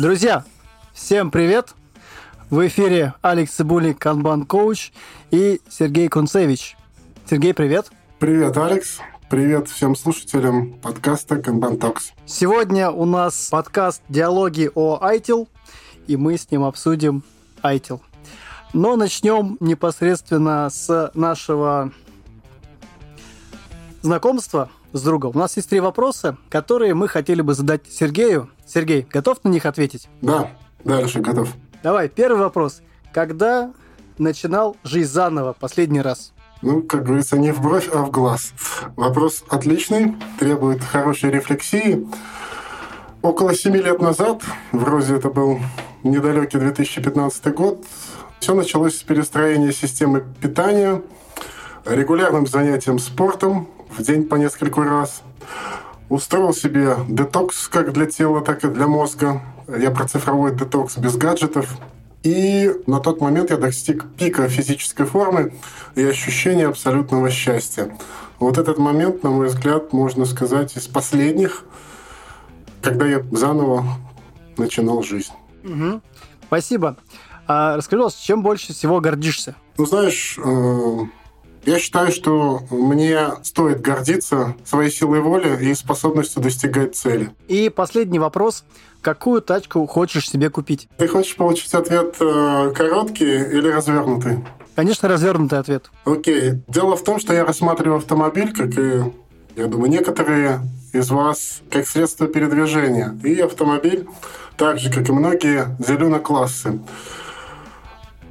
Друзья, всем привет! В эфире Алекс Цибулик, Канбан Коуч и Сергей Кунцевич. Сергей, привет! Привет, Алекс! Привет всем слушателям подкаста Kanban Talks. Сегодня у нас подкаст «Диалоги о ITIL», и мы с ним обсудим ITIL. Но начнем непосредственно с нашего знакомства с другом. У нас есть три вопроса, которые мы хотели бы задать Сергею. Сергей, готов на них ответить? Да, дальше готов. Давай, первый вопрос. Когда начинал жизнь заново последний раз? Ну, как говорится, не в бровь, а в глаз. Вопрос отличный, требует хорошей рефлексии. Около семи лет назад, вроде это был недалекий 2015 год, все началось с перестроения системы питания, регулярным занятием спортом в день по нескольку раз. Устроил себе детокс как для тела, так и для мозга. Я про цифровой детокс без гаджетов – и на тот момент я достиг пика физической формы и ощущения абсолютного счастья. Вот этот момент, на мой взгляд, можно сказать, из последних, когда я заново начинал жизнь. Угу. Спасибо. А расскажи, чем больше всего гордишься? Ну, знаешь, э, я считаю, что мне стоит гордиться своей силой воли и способностью достигать цели. И последний вопрос. Какую тачку хочешь себе купить? Ты хочешь получить ответ э, короткий или развернутый? Конечно, развернутый ответ. Окей. Дело в том, что я рассматриваю автомобиль, как и, я думаю, некоторые из вас, как средство передвижения. И автомобиль, так же, как и многие, делю классы.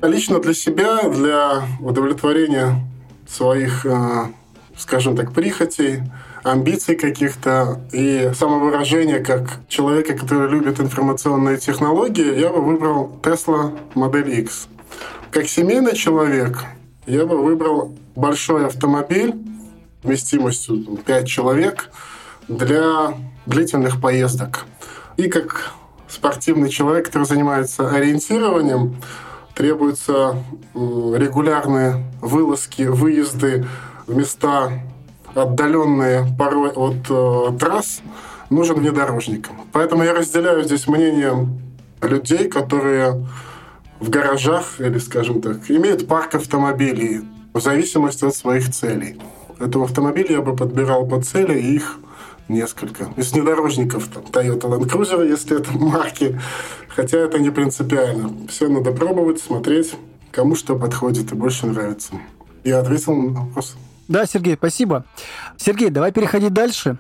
Лично для себя, для удовлетворения своих, э, скажем так, прихотей, амбиций каких-то и самовыражения как человека, который любит информационные технологии, я бы выбрал Tesla Model X. Как семейный человек я бы выбрал большой автомобиль вместимостью 5 человек для длительных поездок. И как спортивный человек, который занимается ориентированием, требуются регулярные вылазки, выезды в места отдаленные порой от э, трасс, нужен внедорожник. Поэтому я разделяю здесь мнение людей, которые в гаражах или, скажем так, имеют парк автомобилей в зависимости от своих целей. Этого автомобиля я бы подбирал по цели, и их несколько. Из внедорожников там Toyota Land Cruiser, если это марки, хотя это не принципиально. Все надо пробовать, смотреть, кому что подходит и больше нравится. Я ответил на вопрос. Да, Сергей, спасибо. Сергей, давай переходить дальше.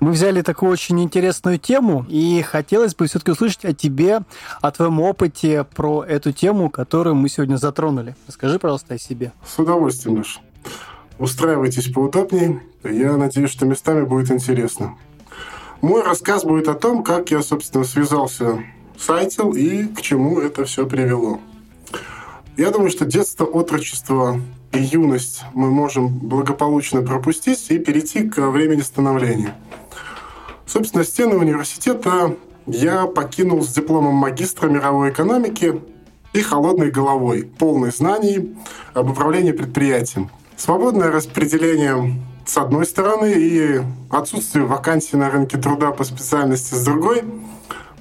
Мы взяли такую очень интересную тему, и хотелось бы все-таки услышать о тебе, о твоем опыте про эту тему, которую мы сегодня затронули. Расскажи, пожалуйста, о себе. С удовольствием, Леш. Устраивайтесь поудобнее. Я надеюсь, что местами будет интересно. Мой рассказ будет о том, как я, собственно, связался с ITIL и к чему это все привело. Я думаю, что детство, отрочество и юность мы можем благополучно пропустить и перейти к времени становления. Собственно, стены университета я покинул с дипломом магистра мировой экономики и холодной головой, полной знаний об управлении предприятием. Свободное распределение с одной стороны и отсутствие вакансий на рынке труда по специальности с другой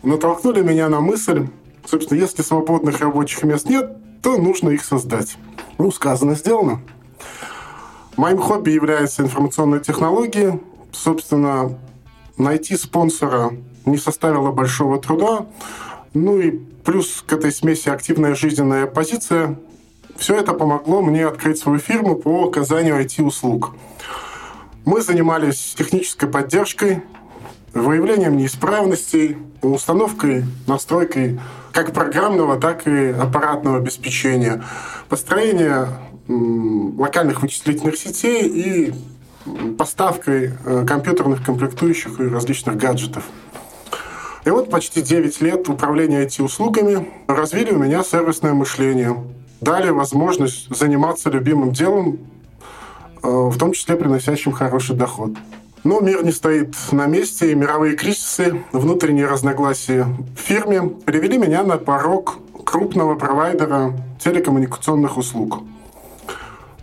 натолкнули меня на мысль, собственно, если свободных рабочих мест нет, то нужно их создать. Ну, сказано, сделано. Моим хобби являются информационные технологии. Собственно, найти спонсора не составило большого труда. Ну и плюс к этой смеси активная жизненная позиция все это помогло мне открыть свою фирму по оказанию IT-услуг. Мы занимались технической поддержкой, выявлением неисправностей, установкой, настройкой как программного, так и аппаратного обеспечения, построение локальных вычислительных сетей и поставкой э, компьютерных комплектующих и различных гаджетов. И вот почти 9 лет управления IT-услугами развили у меня сервисное мышление – дали возможность заниматься любимым делом, э, в том числе приносящим хороший доход. Но мир не стоит на месте, и мировые кризисы, внутренние разногласия в фирме привели меня на порог крупного провайдера телекоммуникационных услуг.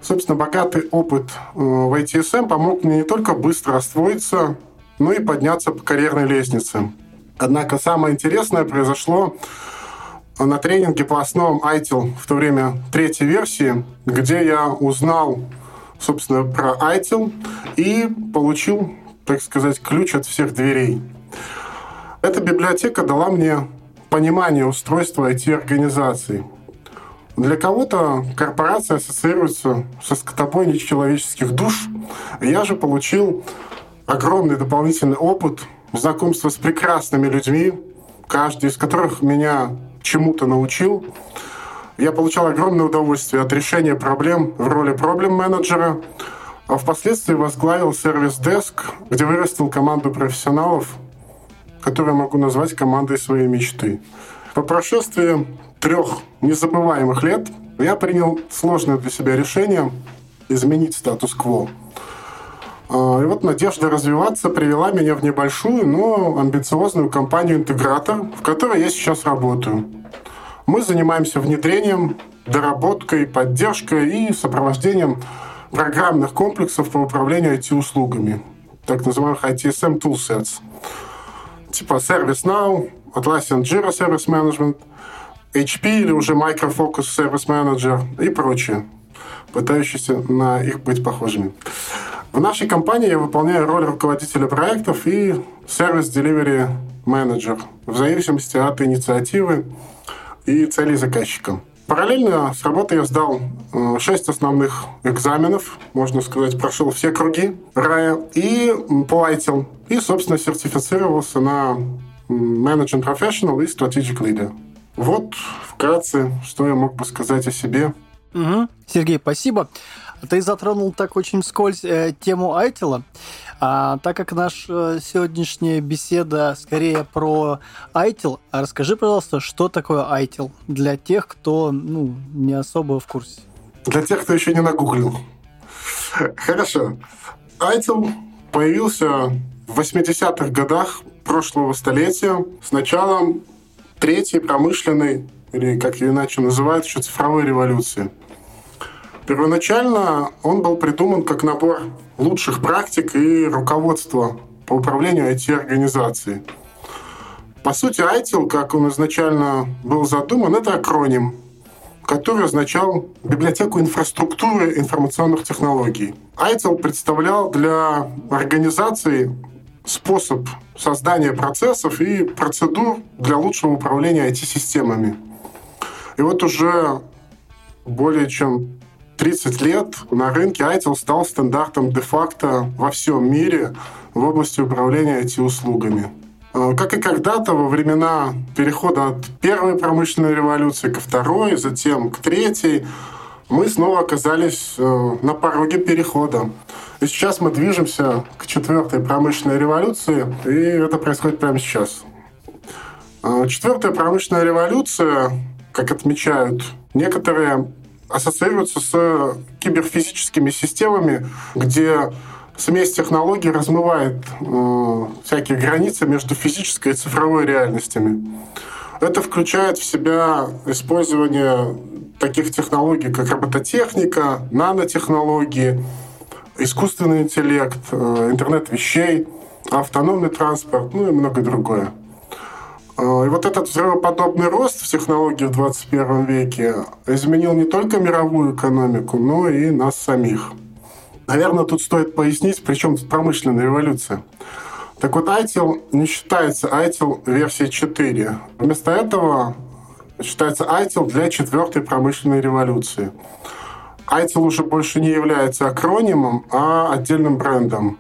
Собственно, богатый опыт э, в ITSM помог мне не только быстро освоиться, но и подняться по карьерной лестнице. Однако самое интересное произошло на тренинге по основам ITIL в то время третьей версии, где я узнал, собственно, про ITIL и получил, так сказать, ключ от всех дверей. Эта библиотека дала мне понимание устройства IT-организаций. Для кого-то корпорация ассоциируется со скотобойней человеческих душ. Я же получил огромный дополнительный опыт знакомства с прекрасными людьми, каждый из которых меня чему-то научил. Я получал огромное удовольствие от решения проблем в роли проблем-менеджера, а впоследствии возглавил сервис-деск, где вырастил команду профессионалов, которую могу назвать командой своей мечты. По прошествии трех незабываемых лет я принял сложное для себя решение изменить статус-кво. А, и вот надежда развиваться привела меня в небольшую, но амбициозную компанию-интегратор, в которой я сейчас работаю. Мы занимаемся внедрением, доработкой, поддержкой и сопровождением программных комплексов по управлению IT-услугами, так называемых ITSM toolsets, типа ServiceNow, Atlassian Jira Service Management, HP или уже Micro Focus Service Manager и прочее, пытающиеся на их быть похожими. В нашей компании я выполняю роль руководителя проектов и сервис-деливери менеджер в зависимости от инициативы и целей заказчика. Параллельно с работы я сдал э, шесть основных экзаменов, можно сказать, прошел все круги РАЯ и ITIL, и, собственно, сертифицировался на Managing Professional и Strategic Leader. Вот вкратце, что я мог бы сказать о себе. Угу. Сергей, спасибо. Ты затронул так очень вскользь э, тему Айтила. А, так как наша э, сегодняшняя беседа скорее про Айтил, расскажи, пожалуйста, что такое Айтил для тех, кто ну, не особо в курсе. Для тех, кто еще не нагуглил. Хорошо. Айтил появился в 80-х годах прошлого столетия с началом третьей промышленной, или как ее иначе называют, еще цифровой революции – Первоначально он был придуман как набор лучших практик и руководства по управлению IT-организацией. По сути, ITIL, как он изначально был задуман, это акроним, который означал библиотеку инфраструктуры информационных технологий. ITIL представлял для организации способ создания процессов и процедур для лучшего управления IT-системами. И вот уже более чем 30 лет на рынке ITIL стал стандартом де-факто во всем мире в области управления IT-услугами. Э, как и когда-то во времена перехода от первой промышленной революции ко второй, затем к третьей, мы снова оказались э, на пороге перехода. И сейчас мы движемся к четвертой промышленной революции, и это происходит прямо сейчас. Э, четвертая промышленная революция, как отмечают некоторые ассоциируются с киберфизическими системами, где смесь технологий размывает э, всякие границы между физической и цифровой реальностями. Это включает в себя использование таких технологий, как робототехника, нанотехнологии, искусственный интеллект, э, интернет вещей, автономный транспорт, ну и многое другое. А, и вот этот взрывоподобный рост в технологии в 21 веке изменил не только мировую экономику, но и нас самих. Наверное, тут стоит пояснить, при чем тут промышленная революция. Так вот, ITIL не считается ITIL версии 4. Вместо этого считается ITIL для четвертой промышленной революции. ITIL уже больше не является акронимом, а отдельным брендом.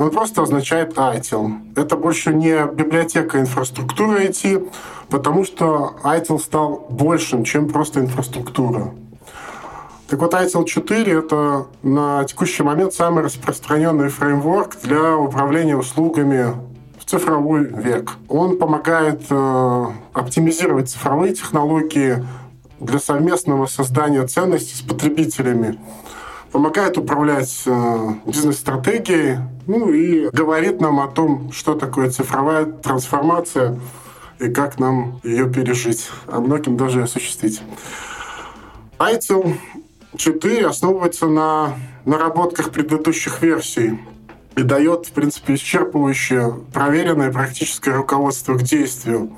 Он просто означает ITIL. Это больше не библиотека инфраструктуры IT, потому что ITIL стал большим, чем просто инфраструктура. Так вот, ITIL 4 — это на текущий момент самый распространенный фреймворк для управления услугами в цифровой век. Он помогает э, оптимизировать цифровые технологии для совместного создания ценностей с потребителями помогает управлять э, бизнес-стратегией, ну и говорит нам о том, что такое цифровая трансформация и как нам ее пережить, а многим даже осуществить. ITIL 4 основывается на наработках предыдущих версий. и дает, в принципе, исчерпывающее, проверенное практическое руководство к действию.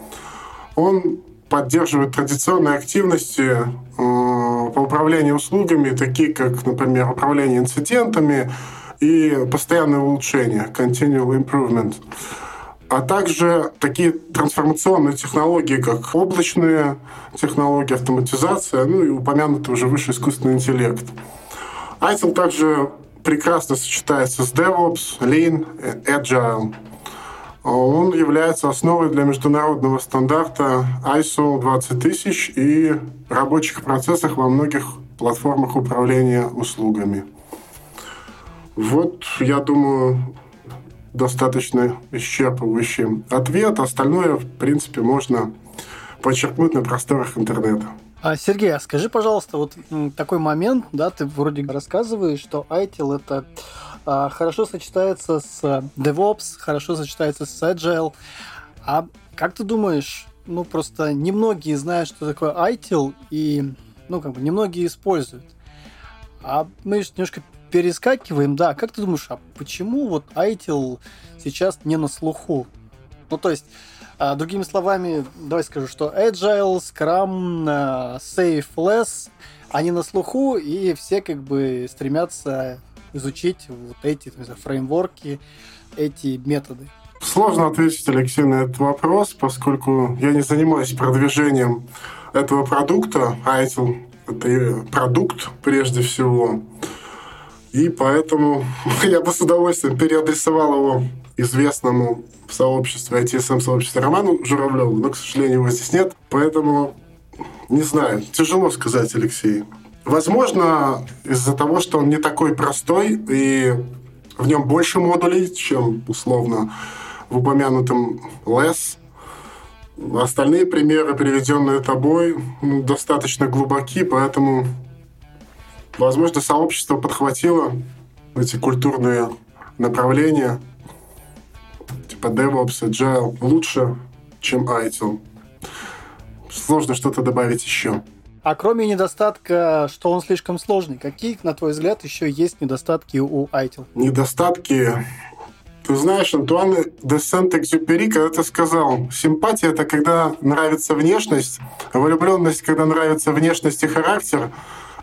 Он поддерживает традиционные активности э, по управлению услугами, такие как, например, управление инцидентами и постоянное улучшение, continual improvement а также такие трансформационные технологии, как облачные технологии, автоматизация, ну и упомянутый уже выше искусственный интеллект. ITIL также прекрасно сочетается с DevOps, Lean, Agile. Он является основой для международного стандарта ISO 20000 и рабочих процессах во многих платформах управления услугами. Вот, я думаю, достаточно исчерпывающий ответ. Остальное, в принципе, можно подчеркнуть на просторах интернета. А, Сергей, а скажи, пожалуйста, вот такой момент, да, ты вроде рассказываешь, что ITIL это хорошо сочетается с DevOps, хорошо сочетается с Agile. А как ты думаешь, ну просто немногие знают, что такое ITIL, и ну как бы немногие используют. А мы немножко перескакиваем, да, как ты думаешь, а почему вот ITIL сейчас не на слуху? Ну, то есть, а, другими словами, давай скажу, что Agile, Scrum, а, Safe Less, они на слуху, и все как бы стремятся изучить вот эти знаю, фреймворки, эти методы. Сложно ответить, Алексей, на этот вопрос, поскольку я не занимаюсь продвижением этого продукта. ITIL — это продукт прежде всего. И поэтому я бы с удовольствием переадресовал его известному в сообществе, ITSM-сообществе Роману Журавлеву, но, к сожалению, его здесь нет. Поэтому не знаю, тяжело сказать, Алексей. Возможно, из-за того, что он не такой простой, и в нем больше модулей, чем, условно, в упомянутом LESS. Остальные примеры, приведенные тобой, ну, достаточно глубоки, поэтому Возможно, сообщество подхватило эти культурные направления, типа DevOps, Agile, лучше, чем ITIL. Сложно что-то добавить еще. А кроме недостатка, что он слишком сложный, какие, на твой взгляд, еще есть недостатки у ITIL? Недостатки... Ты знаешь, Антуан де Сент-Экзюпери когда-то сказал, симпатия – это когда нравится внешность, а влюбленность, когда нравится внешность и характер,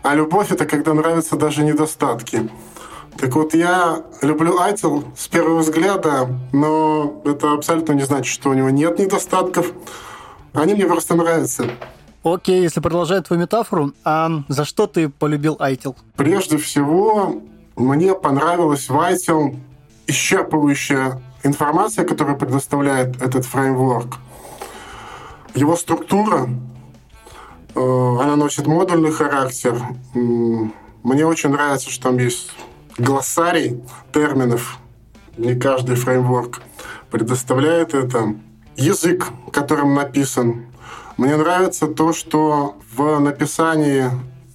а любовь — это когда нравятся даже недостатки. Так вот, я люблю Айтил с первого взгляда, но это абсолютно не значит, что у него нет недостатков. Они мне просто нравятся. Окей, если продолжать твою метафору, а за что ты полюбил Айтил? Прежде всего, мне понравилась в Айтил исчерпывающая информация, которую предоставляет этот фреймворк. Его структура, Э, она носит модульный характер. Мне очень нравится, что там есть глоссарий терминов. Не каждый фреймворк предоставляет это. Язык, которым написан. Мне нравится то, что в написании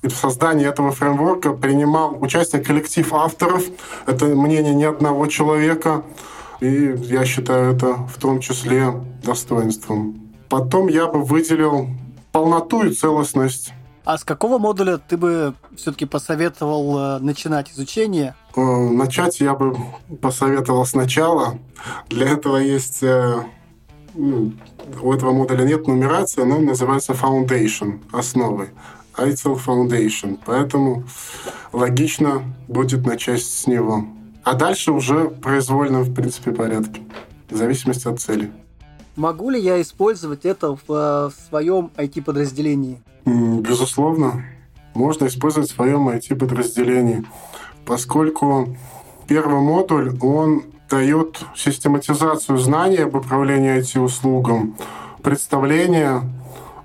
и в создании этого фреймворка принимал участие коллектив авторов. Это мнение не одного человека. И я считаю это в том числе достоинством. Потом я бы выделил полноту и целостность. А с какого модуля ты бы все-таки посоветовал э, начинать изучение? Э, начать я бы посоветовал сначала. Для этого есть... У этого модуля нет нумерации, но он называется Foundation, основы. ITIL Foundation. Поэтому логично будет начать с него. А дальше уже произвольно, в принципе, порядке. В зависимости от цели. Могу ли я использовать это в, э, в своем IT-подразделении? Безусловно. Можно использовать в своем IT-подразделении, поскольку первый модуль, он дает систематизацию знаний об управлении IT-услугам, представление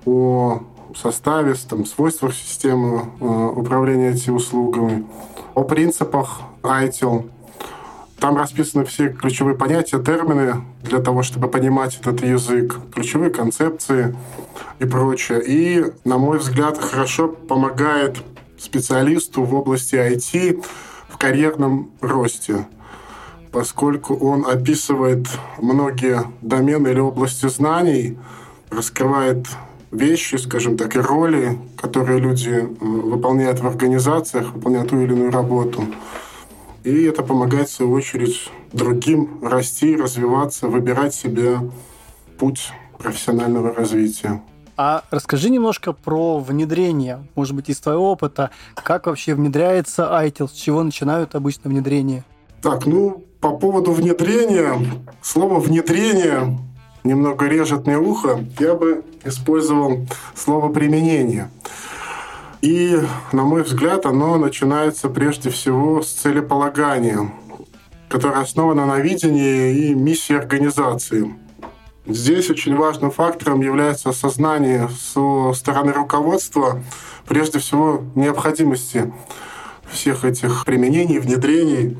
о составе, там, свойствах системы э, управления IT-услугами, о принципах ITIL, там расписаны все ключевые понятия, термины для того, чтобы понимать этот язык, ключевые концепции и прочее. И, на мой взгляд, хорошо помогает специалисту в области IT в карьерном росте, поскольку он описывает многие домены или области знаний, раскрывает вещи, скажем так, и роли, которые люди выполняют в организациях, выполняют ту или иную работу. И это помогает, в свою очередь, другим расти, развиваться, выбирать себе путь профессионального развития. А расскажи немножко про внедрение, может быть, из твоего опыта. Как вообще внедряется ITIL? С чего начинают обычно внедрение? Так, ну, по поводу внедрения. Слово «внедрение» немного режет мне ухо. Я бы использовал слово «применение». И, на мой взгляд, оно начинается прежде всего с целеполагания, которое основано на видении и миссии организации. Здесь очень важным фактором является осознание со стороны руководства, прежде всего, необходимости всех этих применений, внедрений,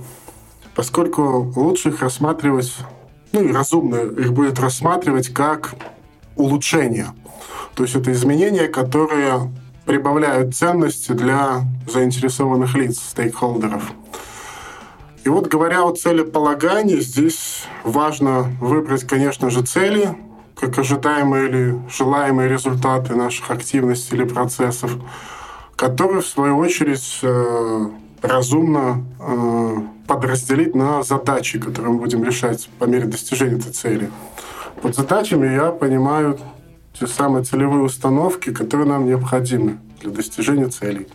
поскольку лучше их рассматривать, ну и разумно их будет рассматривать как улучшение. То есть это изменения, которые прибавляют ценности для заинтересованных лиц, стейкхолдеров. И вот говоря о целеполагании, здесь важно выбрать, конечно же, цели, как ожидаемые или желаемые результаты наших активностей или процессов, которые, в свою очередь, э, разумно э, подразделить на задачи, которые мы будем решать по мере достижения этой цели. Под задачами я понимаю те самые целевые установки, которые нам необходимы для достижения целей.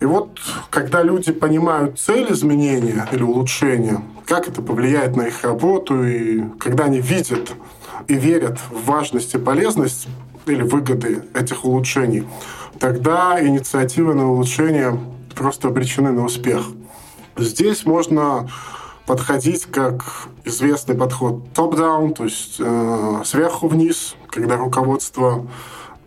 И вот, когда люди понимают цель изменения или улучшения, как это повлияет на их работу, и когда они видят и верят в важность и полезность или выгоды этих улучшений, тогда инициативы на улучшение просто обречены на успех. Здесь можно подходить как известный подход топ-даун, то есть э, сверху вниз, когда руководство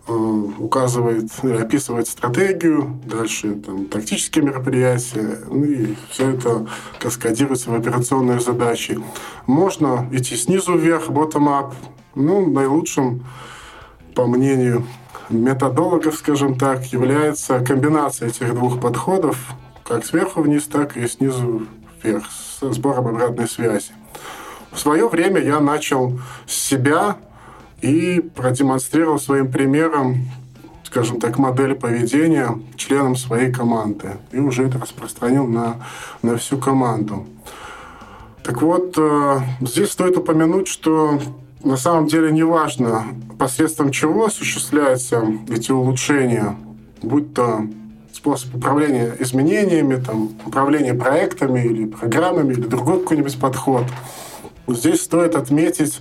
э, указывает, описывает стратегию, дальше там, тактические мероприятия, ну и все это каскадируется в операционные задачи. Можно идти снизу вверх, bottom-up, ну, наилучшим, по мнению методологов, скажем так, является комбинация этих двух подходов, как сверху вниз, так и снизу вверх, с сбором обратной связи. В свое время я начал с себя и продемонстрировал своим примером, скажем так, модель поведения членам своей команды. И уже это распространил на, на всю команду. Так вот, э, здесь стоит упомянуть, что на самом деле не важно, посредством чего осуществляются эти улучшения, будь то способ управления изменениями, там, управление проектами или программами, или другой какой-нибудь подход. Здесь стоит отметить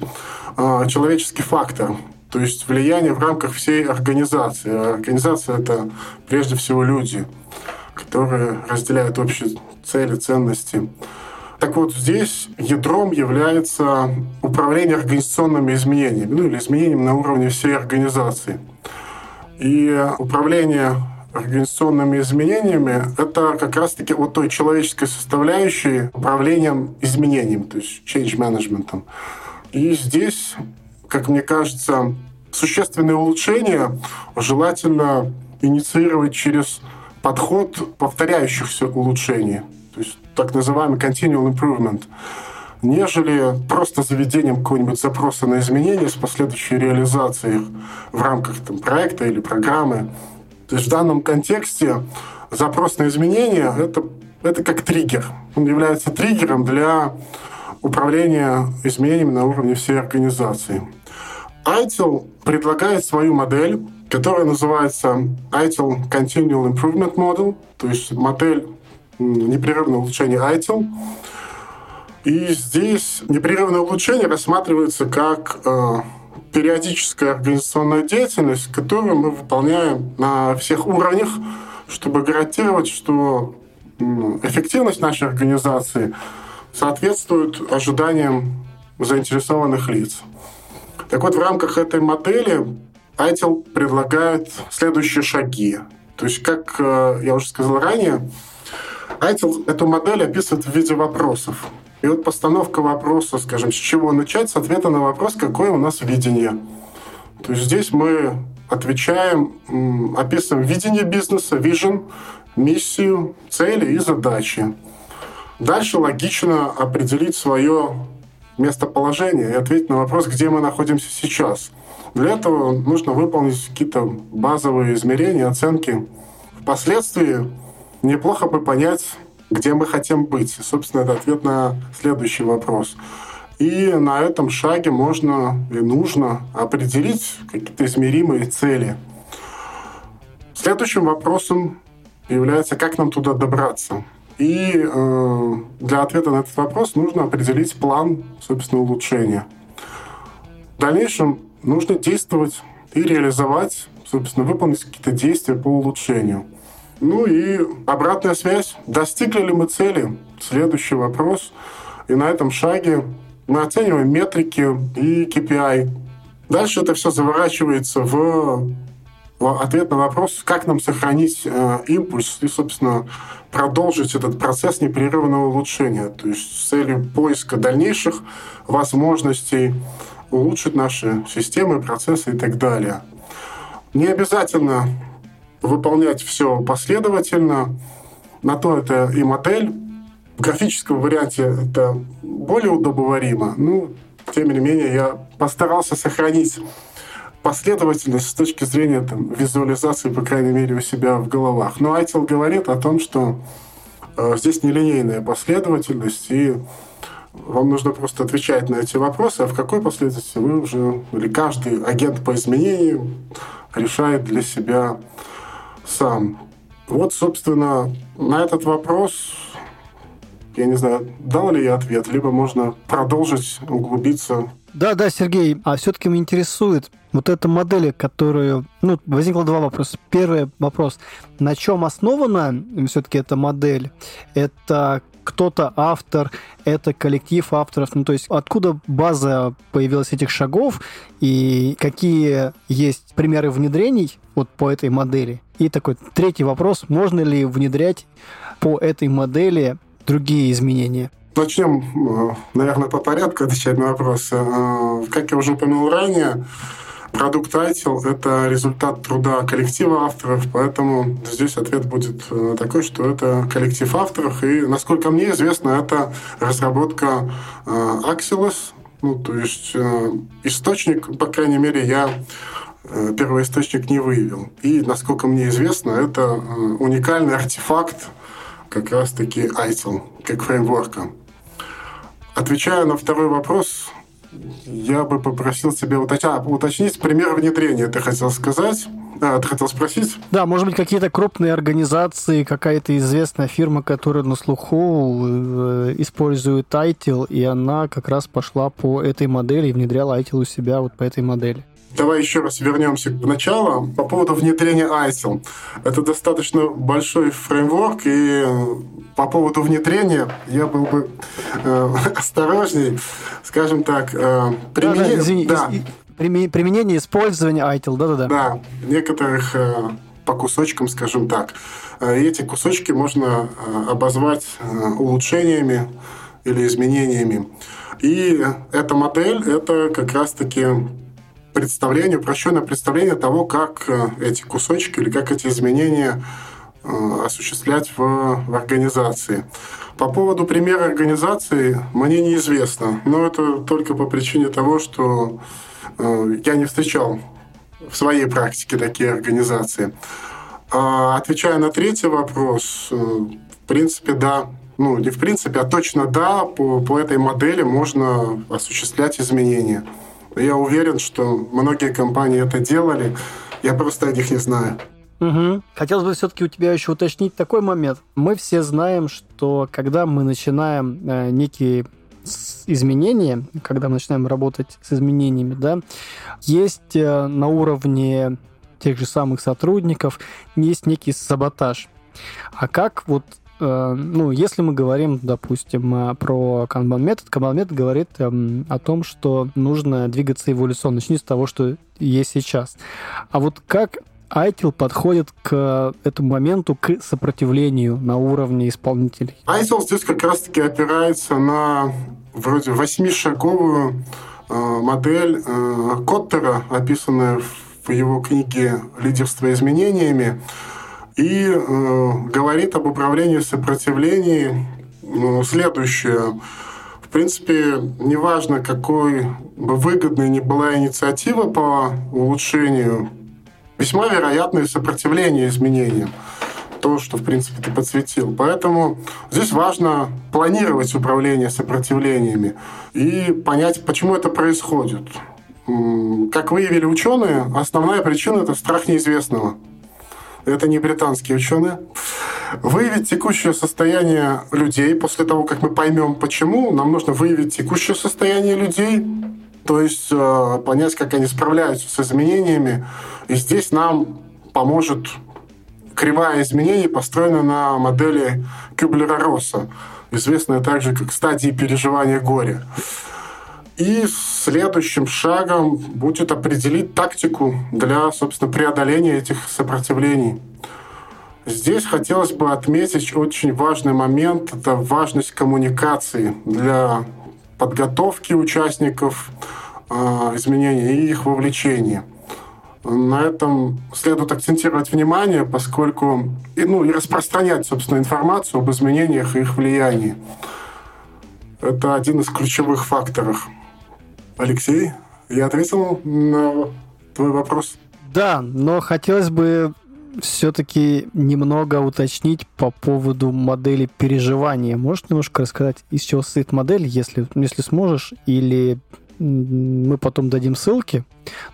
э, человеческий фактор, то есть влияние в рамках всей организации. А организация — это прежде всего люди, которые разделяют общие цели, ценности. Так вот, здесь ядром является управление организационными изменениями, ну или изменениями на уровне всей организации. И управление организационными изменениями, это как раз-таки вот той человеческой составляющей управлением изменением, то есть change management. И здесь, как мне кажется, существенные улучшения желательно инициировать через подход повторяющихся улучшений, то есть так называемый continual improvement, нежели просто заведением какого-нибудь запроса на изменения с последующей реализацией в рамках там, проекта или программы. То есть в данном контексте запрос на изменения это, это как триггер. Он является триггером для управления изменениями на уровне всей организации. ITIL предлагает свою модель, которая называется ITIL Continual Improvement Model, то есть модель непрерывного улучшения ITIL. И здесь непрерывное улучшение рассматривается как э, периодическая организационная деятельность, которую мы выполняем на всех уровнях, чтобы гарантировать, что эффективность нашей организации соответствует ожиданиям заинтересованных лиц. Так вот, в рамках этой модели ITIL предлагает следующие шаги. То есть, как э, я уже сказал ранее, ITIL эту модель описывает в виде вопросов. И вот постановка вопроса, скажем, с чего начать, с ответа на вопрос, какое у нас видение. То есть здесь мы отвечаем, описываем видение бизнеса, vision, миссию, цели и задачи. Дальше логично определить свое местоположение и ответить на вопрос, где мы находимся сейчас. Для этого нужно выполнить какие-то базовые измерения, оценки. Впоследствии неплохо бы понять, где мы хотим быть. Собственно, это ответ на следующий вопрос. И на этом шаге можно и нужно определить какие-то измеримые цели. Следующим вопросом является, как нам туда добраться. И э, для ответа на этот вопрос нужно определить план, собственно, улучшения. В дальнейшем нужно действовать и реализовать, собственно, выполнить какие-то действия по улучшению. Ну и обратная связь. Достигли ли мы цели? Следующий вопрос. И на этом шаге мы оцениваем метрики и KPI. Дальше это все заворачивается в ответ на вопрос, как нам сохранить э, импульс и, собственно, продолжить этот процесс непрерывного улучшения, то есть с целью поиска дальнейших возможностей улучшить наши системы, процессы и так далее. Не обязательно выполнять все последовательно, на то это и модель. В графическом варианте это более удобоваримо. Ну, тем не менее, я постарался сохранить последовательность с точки зрения там, визуализации, по крайней мере, у себя в головах. Но Айтил говорит о том, что э, здесь нелинейная последовательность, и вам нужно просто отвечать на эти вопросы, а в какой последовательности вы уже, или каждый агент по изменению решает для себя сам. Вот, собственно, на этот вопрос я не знаю, дал ли я ответ, либо можно продолжить углубиться. Да, да, Сергей, а все-таки меня интересует вот эта модель, которую... Ну, возникло два вопроса. Первый вопрос. На чем основана все-таки эта модель? Это кто-то автор, это коллектив авторов. Ну, то есть откуда база появилась этих шагов и какие есть примеры внедрений вот по этой модели? И такой третий вопрос. Можно ли внедрять по этой модели другие изменения? Начнем, э, наверное, по порядку отвечать на вопрос. Э, как я уже упомянул ранее, продукт ITIL – это результат труда коллектива авторов, поэтому здесь ответ будет э, такой, что это коллектив авторов. И, насколько мне известно, это разработка Axelos, ну, то есть источник, по крайней мере, я первоисточник не выявил. И, насколько мне известно, это уникальный артефакт как раз-таки ITIL, как фреймворка. Отвечая на второй вопрос, я бы попросил тебя уточнить, а, уточнить пример внедрения, ты хотел сказать. А, ты хотел спросить? Да, может быть, какие-то крупные организации, какая-то известная фирма, которая на слуху э, использует ITIL, и она как раз пошла по этой модели и внедряла ITIL у себя вот по этой модели. Давай еще раз вернемся к началу. По поводу внедрения ISIL. Это достаточно большой фреймворк, и по поводу внедрения я был бы э, осторожней, скажем так. Э, применение, да, да, извини, да. применение, использование ITIL, да-да-да. Да, некоторых э, по кусочкам, скажем так. Э, эти кусочки можно э, обозвать э, улучшениями или изменениями. И эта модель — это как раз-таки представление, упрощенное представление того, как э, эти кусочки или как эти изменения э, осуществлять в, в организации. По поводу примера организации мне неизвестно, но это только по причине того, что э, я не встречал в своей практике такие организации. А, отвечая на третий вопрос, в принципе, да, ну не в принципе, а точно да, по, по этой модели можно осуществлять изменения. Я уверен, что многие компании это делали. Я просто о них не знаю. Угу. Хотелось бы все-таки у тебя еще уточнить такой момент. Мы все знаем, что когда мы начинаем э, некие изменения, когда мы начинаем работать с изменениями, да, есть э, на уровне тех же самых сотрудников есть некий саботаж. А как вот ну, если мы говорим, допустим, э, про канбан метод, канбан метод говорит эм, о том, что нужно двигаться эволюционно. Начни с того, что есть сейчас. А вот как ITIL подходит к этому моменту, к сопротивлению на уровне исполнителей? ITIL здесь как раз-таки опирается на вроде восьмишаговую э, модель э, Коттера, описанная в его книге «Лидерство изменениями», и э, говорит об управлении сопротивлений ну, следующее. В принципе, неважно, какой бы выгодной ни была инициатива по улучшению, весьма вероятное сопротивление изменениям. то, что, в принципе, ты подсветил. Поэтому здесь важно планировать управление сопротивлениями и понять, почему это происходит. Как выявили ученые, основная причина – это страх неизвестного. Это не британские ученые. Выявить текущее состояние людей после того, как мы поймем, почему, нам нужно выявить текущее состояние людей, то есть э, понять, как они справляются с изменениями. И здесь нам поможет кривая изменений, построена на модели Кюблера-Росса, известная также как стадии переживания горя. И следующим шагом будет определить тактику для, собственно, преодоления этих сопротивлений. Здесь хотелось бы отметить очень важный момент. Это важность коммуникации для подготовки участников э, изменений и их вовлечения. На этом следует акцентировать внимание, поскольку и, ну, и распространять, собственно, информацию об изменениях и их влиянии. Это один из ключевых факторов. Алексей, я ответил на твой вопрос? Да, но хотелось бы все-таки немного уточнить по поводу модели переживания. Можешь немножко рассказать, из чего состоит модель, если, если сможешь, или мы потом дадим ссылки.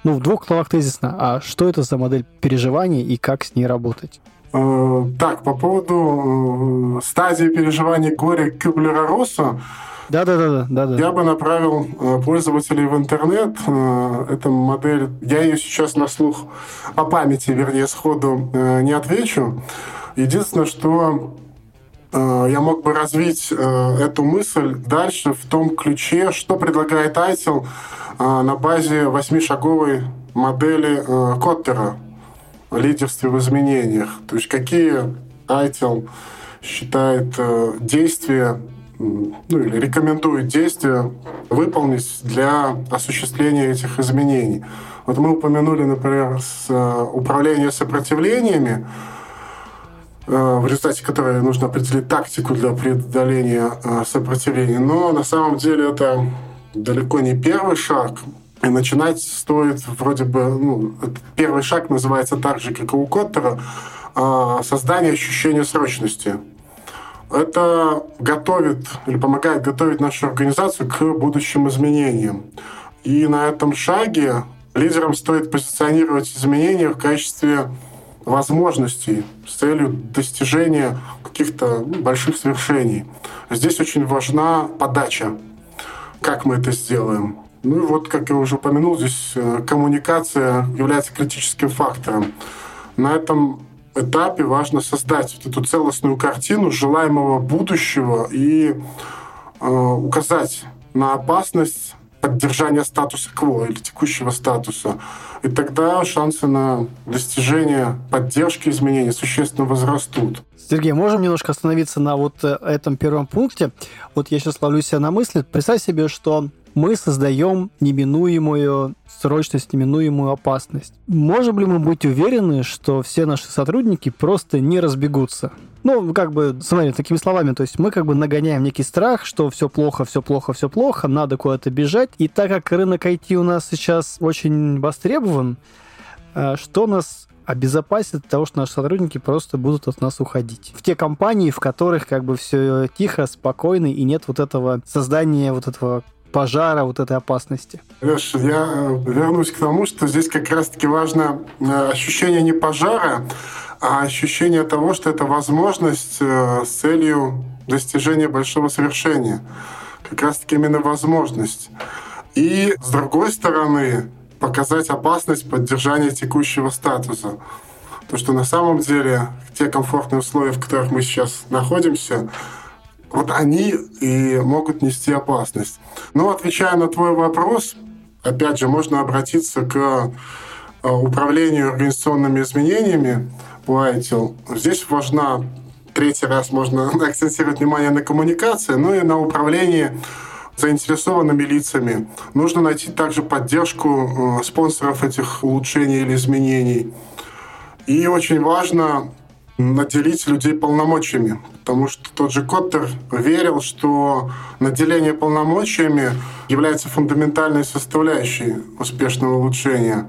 Ну, в двух словах тезисно. А что это за модель переживания и как с ней работать? Э, так, по поводу э, стадии переживания горя Кюблера-Росса, да, да, да, да, да. Я бы направил э, пользователей в интернет. Э, эта модель, я ее сейчас на слух по памяти, вернее, сходу э, не отвечу. Единственное, что я мог бы развить эту мысль дальше в том ключе, что предлагает ITIL на базе восьмишаговой модели Коттера лидерстве в изменениях. То есть какие ITIL считает действия ну, или рекомендует действия выполнить для осуществления этих изменений. Вот мы упомянули, например, с, э, управление сопротивлениями, э, в результате которой нужно определить тактику для преодоления э, сопротивления. Но на самом деле это далеко не первый шаг. И начинать стоит вроде бы... Ну, первый шаг называется так же, как и у Коттера, создание ощущения срочности это готовит или помогает готовить нашу организацию к будущим изменениям. И на этом шаге лидерам стоит позиционировать изменения в качестве возможностей с целью достижения каких-то ну, больших свершений. Здесь очень важна подача, как мы это сделаем. Ну и вот, как я уже упомянул, здесь э, коммуникация является критическим фактором. На этом этапе важно создать вот эту целостную картину желаемого будущего и э, указать на опасность поддержания статуса кво или текущего статуса. И тогда шансы на достижение поддержки изменений существенно возрастут. Сергей, можем немножко остановиться на вот э, этом первом пункте? Вот я сейчас ловлю себя на мысли. Представь себе, что мы создаем неминуемую срочность, неминуемую опасность. Можем ли мы быть уверены, что все наши сотрудники просто не разбегутся? Ну, как бы, смотри, такими словами, то есть мы как бы нагоняем некий страх, что все плохо, все плохо, все плохо, надо куда-то бежать. И так как рынок IT у нас сейчас очень востребован, э, что нас обезопасит от того, что наши сотрудники просто будут от нас уходить. В те компании, в которых как бы все тихо, спокойно и нет вот этого создания вот этого пожара, вот этой опасности. Леш, я э, вернусь к тому, что здесь как раз-таки важно э, ощущение не пожара, а ощущение того, что это возможность э, с целью достижения большого совершения. Как раз-таки именно возможность. И, с другой стороны, показать опасность поддержания текущего статуса. То, что на самом деле те комфортные условия, в которых мы сейчас находимся, вот они и могут нести опасность. Но отвечая на твой вопрос, опять же, можно обратиться к э, управлению организационными изменениями по ITIL. Здесь важна, третий раз можно акцентировать внимание на коммуникации, но и на управлении заинтересованными лицами. Нужно найти также поддержку э, спонсоров этих улучшений или изменений. И очень важно наделить людей полномочиями, потому что тот же Коттер верил, что наделение полномочиями является фундаментальной составляющей успешного улучшения.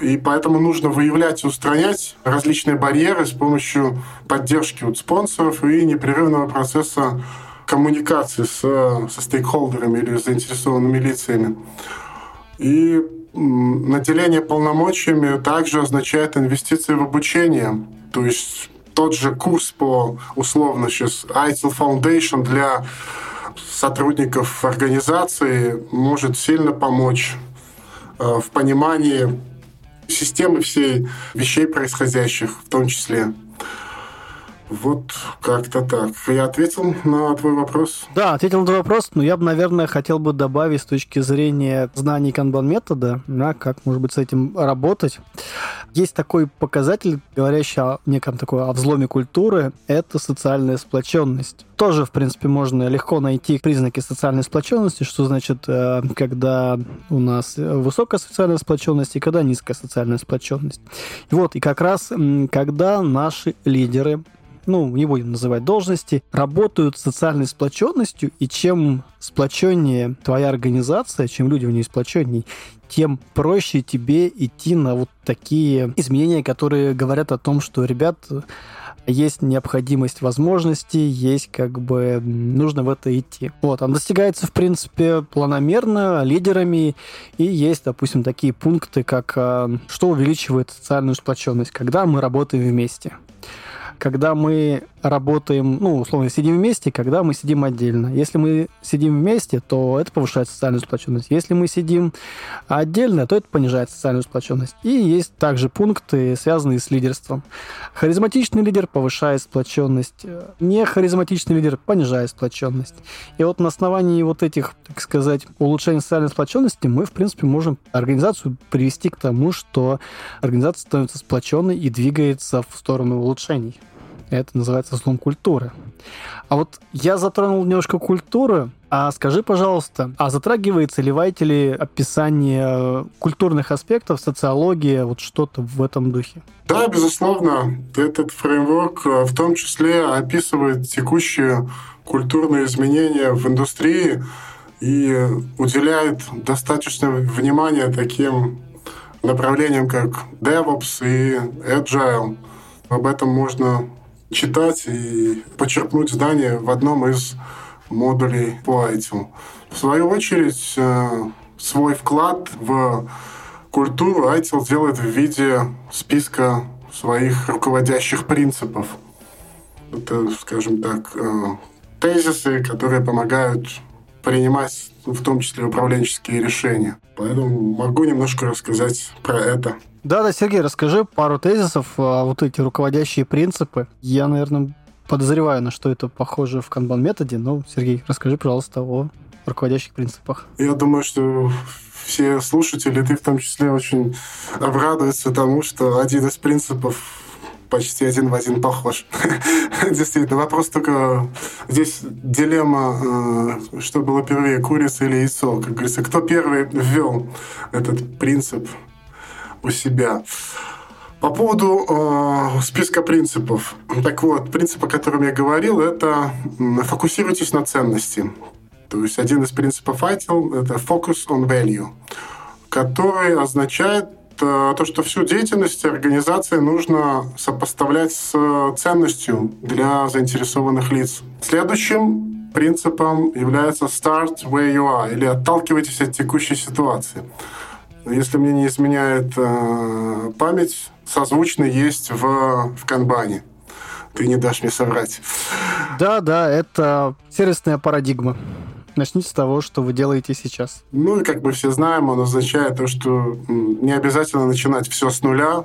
И поэтому нужно выявлять и устранять различные барьеры с помощью поддержки от спонсоров и непрерывного процесса коммуникации с, со стейкхолдерами или заинтересованными лицами. И наделение полномочиями также означает инвестиции в обучение. То есть тот же курс по, условно, сейчас ITIL Foundation для сотрудников организации может сильно помочь э, в понимании системы всей вещей происходящих, в том числе. Вот как-то так. Я ответил на твой вопрос? Да, ответил на твой вопрос, но я бы, наверное, хотел бы добавить с точки зрения знаний канбан-метода, да, как, может быть, с этим работать. Есть такой показатель, говорящий о неком такой о взломе культуры, это социальная сплоченность. Тоже, в принципе, можно легко найти признаки социальной сплоченности, что значит, э, когда у нас высокая социальная сплоченность и когда низкая социальная сплоченность. Вот, и как раз, когда наши лидеры ну, не будем называть должности, работают социальной сплоченностью, и чем сплоченнее твоя организация, чем люди в ней сплоченнее, тем проще тебе идти на вот такие изменения, которые говорят о том, что, ребят, есть необходимость возможности, есть как бы нужно в это идти. Вот, он достигается, в принципе, планомерно, лидерами, и есть, допустим, такие пункты, как а, что увеличивает социальную сплоченность, когда мы работаем вместе когда мы работаем, ну, условно, сидим вместе, когда мы сидим отдельно. Если мы сидим вместе, то это повышает социальную сплоченность. Если мы сидим отдельно, то это понижает социальную сплоченность. И есть также пункты, связанные с лидерством. Харизматичный лидер повышает сплоченность, не харизматичный лидер понижает сплоченность. И вот на основании вот этих, так сказать, улучшения социальной сплоченности мы, в принципе, можем организацию привести к тому, что организация становится сплоченной и двигается в сторону улучшений. Это называется слом культуры. А вот я затронул немножко культуры. А скажи, пожалуйста, а затрагивается ли в Айтеле описание культурных аспектов, социология, вот что-то в этом духе? Да, безусловно. Этот фреймворк э, в том числе описывает текущие культурные изменения в индустрии и уделяет достаточно внимания таким направлениям, как DevOps и Agile. Об этом можно читать и почерпнуть здание в одном из модулей по ITIL. В свою очередь, э, свой вклад в культуру ITIL делает в виде списка своих руководящих принципов. Это, скажем так, э, тезисы, которые помогают принимать в том числе управленческие решения. Поэтому могу немножко рассказать про это. Да, да, Сергей, расскажи пару тезисов, а, вот эти руководящие принципы. Я, наверное, подозреваю, на что это похоже в канбан-методе, но, Сергей, расскажи, пожалуйста, о руководящих принципах. Я думаю, что все слушатели, ты в том числе, очень обрадуются тому, что один из принципов почти один в один похож. Действительно, вопрос только... Здесь дилемма, э, что было первее, курица или яйцо. Как говорится, кто первый ввел этот принцип у себя. По поводу э, списка принципов. Так вот, принцип, о котором я говорил, это фокусируйтесь на ценности. То есть один из принципов ITIL – это focus on value, который означает э, то, что всю деятельность организации нужно сопоставлять с ценностью для заинтересованных лиц. Следующим принципом является start where you are, или отталкивайтесь от текущей ситуации. Если мне не изменяет э, память, созвучно есть в, в канбане. Ты не дашь мне соврать. Да, да, это сервисная парадигма. Начните с того, что вы делаете сейчас. Ну и как мы все знаем, он означает то, что не обязательно начинать все с нуля,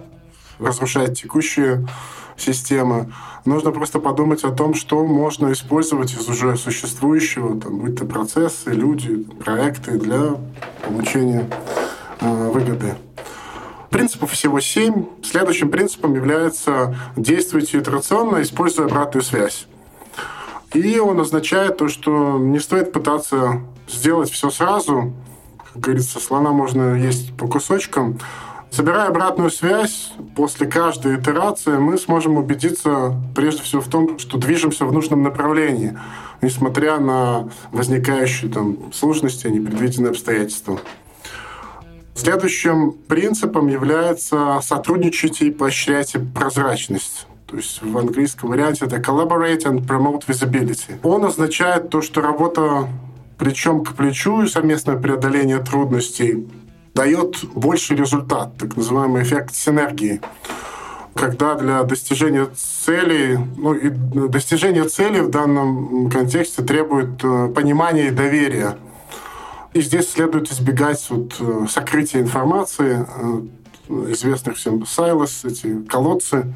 разрушать текущие системы. Нужно просто подумать о том, что можно использовать из уже существующего, там, будь то процессы, люди, проекты для получения выгоды. Принципов всего семь. Следующим принципом является действуйте итерационно, используя обратную связь. И он означает то, что не стоит пытаться сделать все сразу. Как говорится, слона можно есть по кусочкам. Собирая обратную связь, после каждой итерации мы сможем убедиться прежде всего в том, что движемся в нужном направлении, несмотря на возникающие там сложности, непредвиденные обстоятельства. Следующим принципом является сотрудничать и поощрять прозрачность. То есть в английском варианте это collaborate and promote visibility. Он означает то, что работа плечом к плечу и совместное преодоление трудностей дает больший результат, так называемый эффект синергии когда для достижения цели, ну, и достижение цели в данном контексте требует э, понимания и доверия. И здесь следует избегать вот э, сокрытия информации, э, известных всем silos, эти колодцы,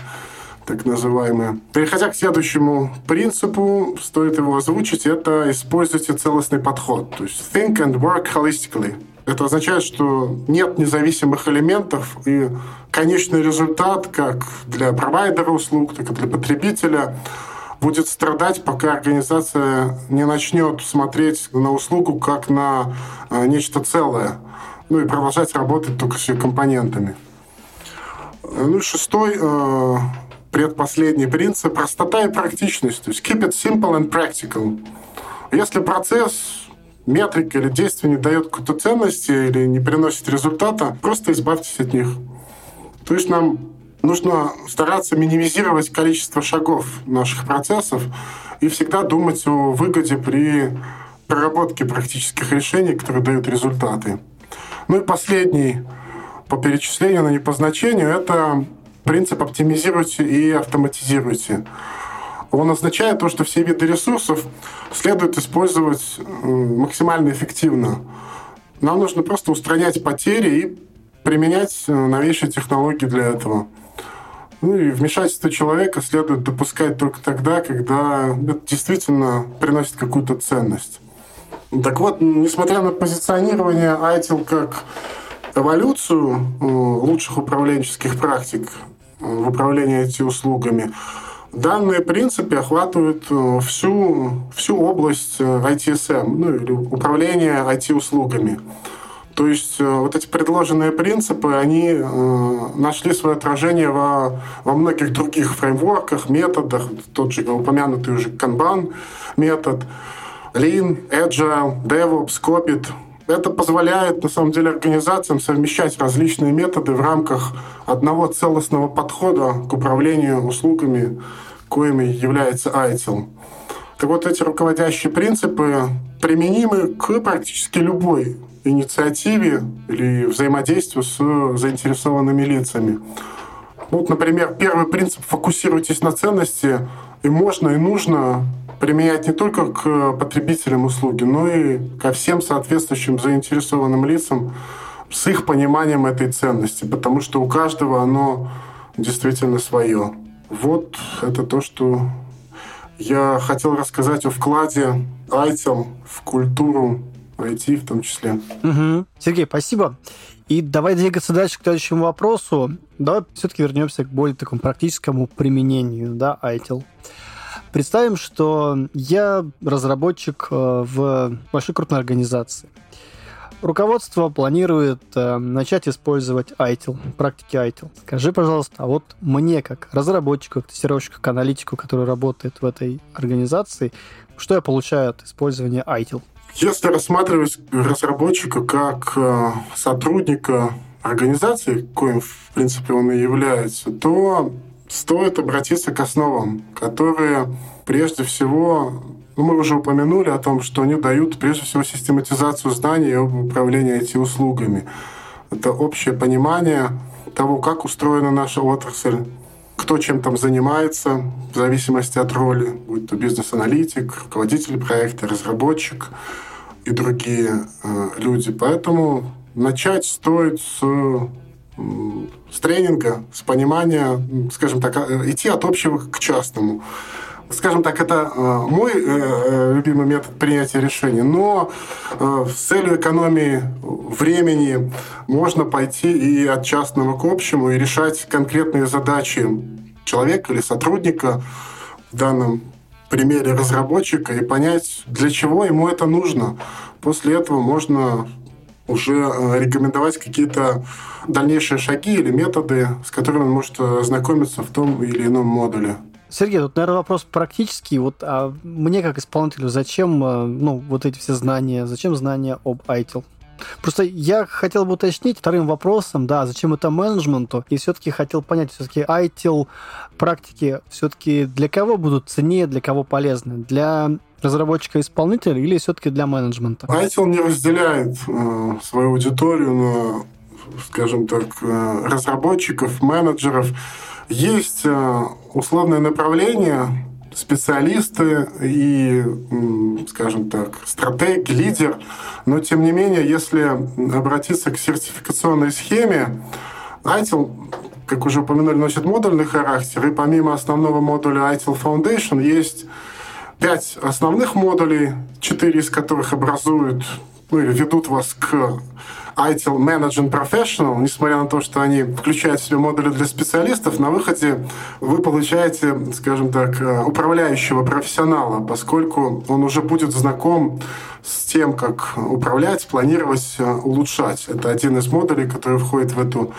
так называемые. Переходя к следующему принципу, стоит его озвучить, это используйте целостный подход. То есть think and work holistically. Это означает, что нет независимых элементов, и конечный результат, как для провайдера услуг, так и для потребителя, будет страдать, пока организация не начнет смотреть на услугу как на э, нечто целое, ну и продолжать работать только с ее компонентами. Ну и шестой, э, предпоследний принцип – простота и практичность. То есть keep it simple and practical. Если процесс метрика или действие не дает какой-то ценности или не приносит результата, просто избавьтесь от них. То есть нам нужно стараться минимизировать количество шагов наших процессов и всегда думать о выгоде при проработке практических решений, которые дают результаты. Ну и последний по перечислению, но не по значению, это принцип оптимизируйте и автоматизируйте. Он означает то, что все виды ресурсов следует использовать максимально эффективно. Нам нужно просто устранять потери и применять э, новейшие технологии для этого. Ну и вмешательство человека следует допускать только тогда, когда это действительно приносит какую-то ценность. Так вот, несмотря на позиционирование ITIL как эволюцию э, лучших управленческих практик э, в управлении эти услугами, Данные принципы охватывают всю, всю область ITSM, э, ну или управления IT-услугами. То есть э, вот эти предложенные принципы, они нашли свое отражение во, во многих других фреймворках, методах, тот же упомянутый уже Kanban метод, Lean, Agile, DevOps, Copit. Это позволяет, на самом деле, организациям совмещать различные методы в рамках одного целостного подхода к управлению услугами коими является ITIL. Так вот, эти руководящие принципы применимы к практически любой инициативе или взаимодействию с заинтересованными лицами. Вот, например, первый принцип «фокусируйтесь на ценности» и можно, и нужно применять не только к потребителям услуги, но и ко всем соответствующим заинтересованным лицам с их пониманием этой ценности, потому что у каждого оно действительно свое. Вот это то, что я хотел рассказать о вкладе ITEL в культуру IT в том числе. Угу. Сергей, спасибо. И давай двигаться дальше к следующему вопросу. Давай все-таки вернемся к более такому практическому применению да, ITIL. Представим, что я разработчик э, в большой крупной организации руководство планирует э, начать использовать ITIL, практики ITIL. Скажи, пожалуйста, а вот мне, как разработчику, тестировщику, как аналитику, который работает в этой организации, что я получаю от использования ITIL? Если рассматривать разработчика как э, сотрудника организации, коим, в принципе, он и является, то стоит обратиться к основам, которые прежде всего мы уже упомянули о том, что они дают прежде всего систематизацию знаний об управлении IT-услугами. Это общее понимание того, как устроена наша отрасль, кто чем там занимается, в зависимости от роли, будь то бизнес-аналитик, руководитель проекта, разработчик и другие э, люди. Поэтому начать стоит с, с тренинга, с понимания, скажем так, э, идти от общего к частному скажем так, это э, мой э, э, любимый метод принятия решений, но с целью экономии времени можно пойти и от частного к общему и решать конкретные задачи человека или сотрудника, в данном примере разработчика, и понять, для чего ему это нужно. После этого можно уже рекомендовать какие-то дальнейшие шаги или методы, с которыми он может ознакомиться в том или ином модуле. Сергей, тут, наверное, вопрос практический. Вот а мне, как исполнителю, зачем э, ну, вот эти все знания, зачем знания об ITIL? Просто я хотел бы уточнить вторым вопросом, да, зачем это менеджменту, и все-таки хотел понять, все-таки ITIL практики все-таки для кого будут ценнее, для кого полезны? Для разработчика-исполнителя или все-таки для менеджмента? ITIL не разделяет э, свою аудиторию на, скажем так, э, разработчиков, менеджеров. Есть э, условное направление, специалисты и, скажем так, стратег, лидер. Но, тем не менее, если обратиться к сертификационной схеме, ITIL, как уже упомянули, носит модульный характер, и помимо основного модуля ITIL Foundation есть пять основных модулей, четыре из которых образуют ну, или ведут вас к ITIL Managing Professional, несмотря на то, что они включают в себя модули для специалистов, на выходе вы получаете, скажем так, э, управляющего профессионала, поскольку он уже будет знаком с тем, как управлять, планировать, э, улучшать. Это один из модулей, который входит в эту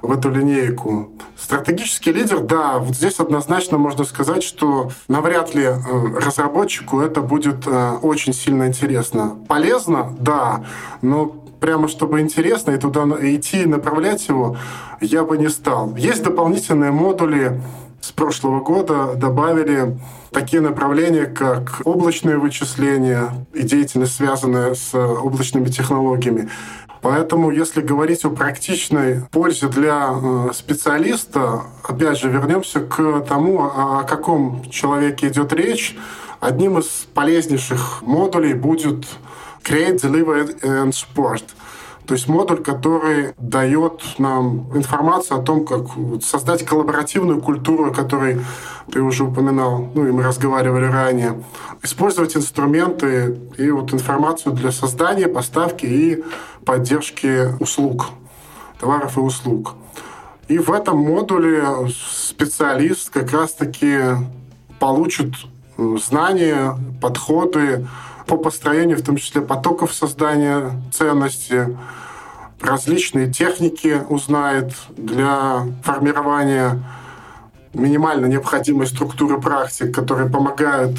в эту линейку. Стратегический лидер, да, вот здесь однозначно можно сказать, что навряд ли э, разработчику это будет очень сильно интересно. Полезно, да, но прямо чтобы интересно и туда идти и направлять его, я бы не стал. Есть дополнительные модули, с прошлого года добавили такие направления, как облачные вычисления и деятельность, связанная с облачными технологиями. Поэтому, если говорить о практичной пользе для э, специалиста, опять же, вернемся к тому, о каком человеке идет речь. Одним из полезнейших модулей будет Create, Deliver and Support. То есть модуль, который дает нам информацию о том, как создать коллаборативную культуру, о которой ты уже упоминал, ну и мы разговаривали ранее. Использовать инструменты и вот информацию для создания, поставки и поддержки услуг, товаров и услуг. И в этом модуле специалист как раз-таки получит знания, подходы, по построению, в том числе потоков создания ценности, различные техники узнает для формирования минимально необходимой структуры практик, которые помогают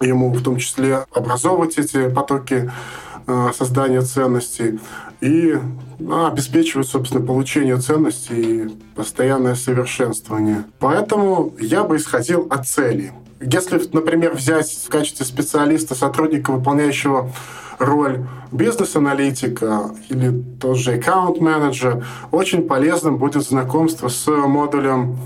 ему в том числе образовывать эти потоки э, создания ценностей и ну, обеспечивают, собственно, получение ценностей и постоянное совершенствование. Поэтому я бы исходил от цели – если, например, взять в качестве специалиста сотрудника, выполняющего роль бизнес-аналитика или тот же аккаунт-менеджер, очень полезным будет знакомство с модулем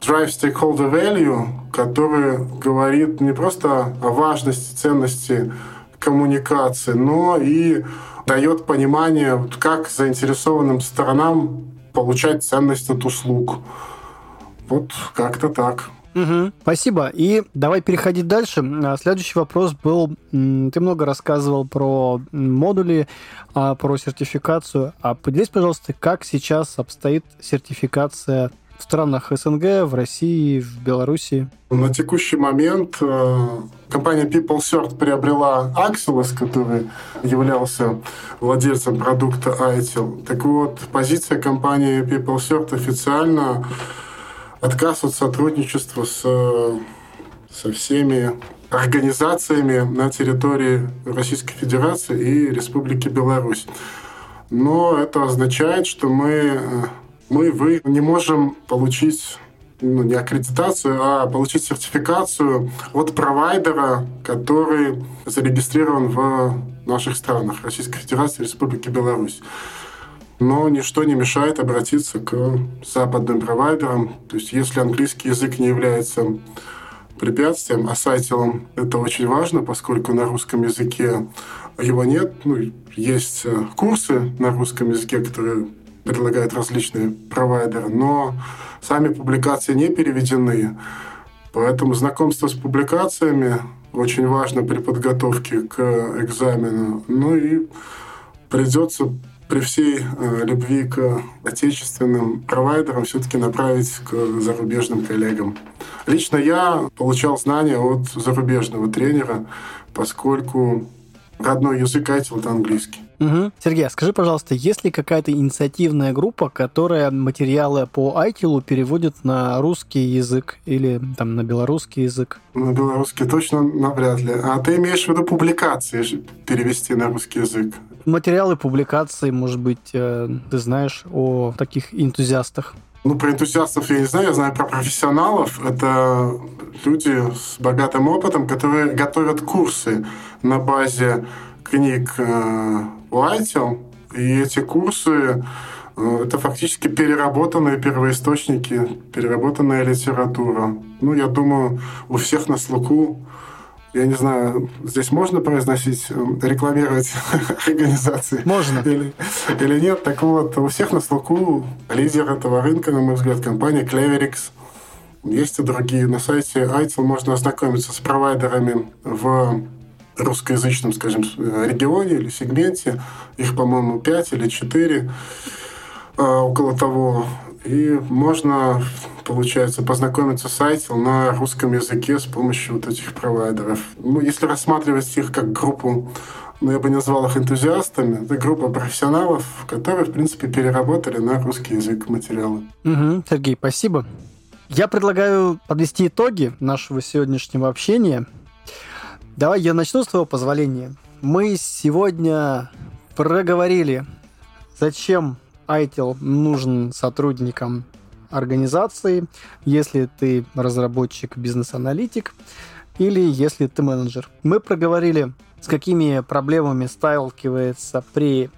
Drive Stakeholder Value, который говорит не просто о важности, ценности коммуникации, но и дает понимание, как заинтересованным сторонам получать ценность от услуг. Вот как-то так. Угу. Спасибо. И давай переходить дальше. А, следующий вопрос был, ты много рассказывал про модули, а, про сертификацию. А поделись, пожалуйста, как сейчас обстоит сертификация в странах СНГ, в России, в Беларуси? На текущий момент э, компания PeopleCert приобрела Axelos, который являлся владельцем продукта ITIL. Так вот, позиция компании PeopleCert официально отказ от сотрудничества с, со всеми организациями на территории Российской Федерации и Республики Беларусь. Но это означает, что мы, мы вы не можем получить ну, не аккредитацию, а получить сертификацию от провайдера, который зарегистрирован в наших странах Российской Федерации и Республики Беларусь но ничто не мешает обратиться к западным провайдерам. То есть если английский язык не является препятствием, а сайтилом это очень важно, поскольку на русском языке его нет. Ну, есть э, курсы на русском языке, которые предлагают различные провайдеры, но сами публикации не переведены. Поэтому знакомство с публикациями очень важно при подготовке к экзамену. Ну и придется при всей э, любви к отечественным провайдерам все-таки направить к зарубежным коллегам. Лично я получал знания от зарубежного тренера, поскольку родной язык ITIL — это английский. Угу. Сергей, а скажи, пожалуйста, есть ли какая-то инициативная группа, которая материалы по ITIL переводит на русский язык или там на белорусский язык? На белорусский точно навряд ли. А ты имеешь в виду публикации перевести на русский язык? Материалы, публикации, может быть, э, ты знаешь о таких энтузиастах? Ну, про энтузиастов я не знаю, я знаю про профессионалов. Это люди с богатым опытом, которые готовят курсы на базе книг Лайтел. Э, И эти курсы э, это фактически переработанные первоисточники, переработанная литература. Ну, я думаю, у всех на слуху я не знаю, здесь можно произносить, э, рекламировать организации? Можно. Или, или нет? Так вот, у всех на слуху лидер этого рынка, на мой взгляд, компания Cleverix. Есть и другие. На сайте ITIL можно ознакомиться с провайдерами в русскоязычном, скажем, регионе или сегменте. Их, по-моему, 5 или 4 около того. И можно, получается, познакомиться с ITIL на русском языке с помощью вот этих провайдеров. Ну, если рассматривать их как группу, ну, я бы не назвал их энтузиастами, это группа профессионалов, которые, в принципе, переработали на русский язык материалы. Угу, Сергей, спасибо. Я предлагаю подвести итоги нашего сегодняшнего общения. Давай я начну с твоего позволения. Мы сегодня проговорили, зачем ITIL нужен сотрудникам организации, если ты разработчик, бизнес-аналитик или если ты менеджер. Мы проговорили, с какими проблемами сталкивается при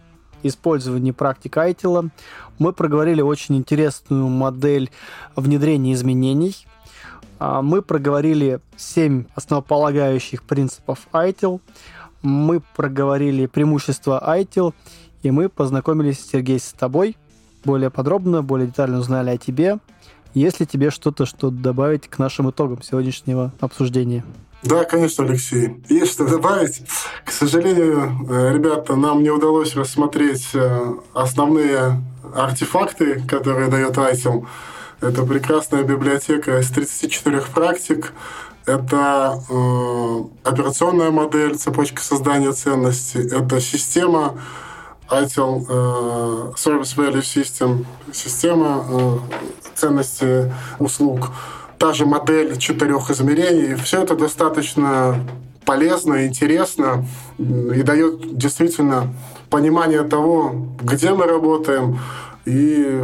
использовании практик ITIL. Мы проговорили очень интересную модель внедрения изменений. Мы проговорили 7 основополагающих принципов ITIL. Мы проговорили преимущества ITIL и мы познакомились, Сергей, с тобой, более подробно, более детально узнали о тебе. Есть ли тебе что-то, что добавить к нашим итогам сегодняшнего обсуждения? Да, конечно, Алексей. Есть что добавить. К сожалению, э, ребята, нам не удалось рассмотреть э, основные артефакты, которые дает ITIL. Это прекрасная библиотека из 34 практик. Это э, операционная модель, цепочка создания ценностей. Это система ITIL uh, Service Value System, система uh, ценности услуг, та же модель четырех измерений. Все это достаточно полезно, интересно и дает действительно понимание того, где мы работаем и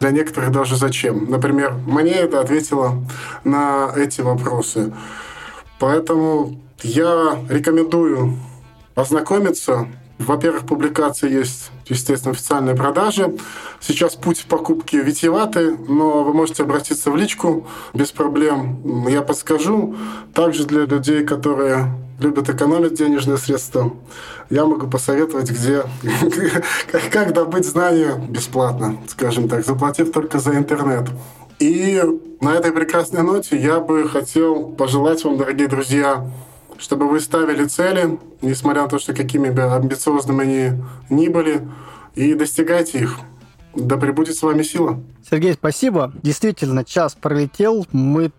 для некоторых даже зачем. Например, мне это ответило на эти вопросы. Поэтому я рекомендую ознакомиться во-первых, публикации есть, естественно, официальные продажи. Сейчас путь покупки витиеватый, но вы можете обратиться в личку без проблем. Я подскажу. Также для людей, которые любят экономить денежные средства, я могу посоветовать, где, как добыть знания бесплатно, скажем так, заплатив только за интернет. И на этой прекрасной ноте я бы хотел пожелать вам, дорогие друзья, чтобы вы ставили цели, несмотря на то, что какими бы амбициозными они ни были, и достигайте их. Да пребудет с вами сила. Сергей, спасибо. Действительно, час пролетел. Мы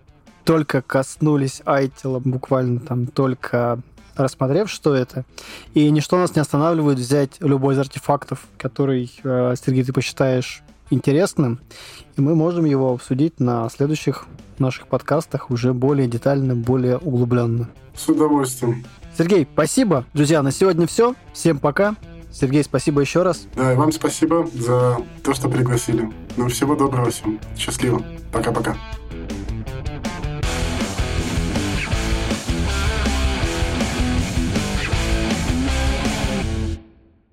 только коснулись айтила, буквально там только рассмотрев, что это. И ничто нас не останавливает взять любой из артефактов, который, э, Сергей, ты посчитаешь интересным, и мы можем его обсудить на следующих наших подкастах уже более детально, более углубленно. С удовольствием. Сергей, спасибо. Друзья, на сегодня все. Всем пока. Сергей, спасибо еще раз. Да, и вам спасибо за то, что пригласили. Ну, всего доброго всем. Счастливо. Пока-пока.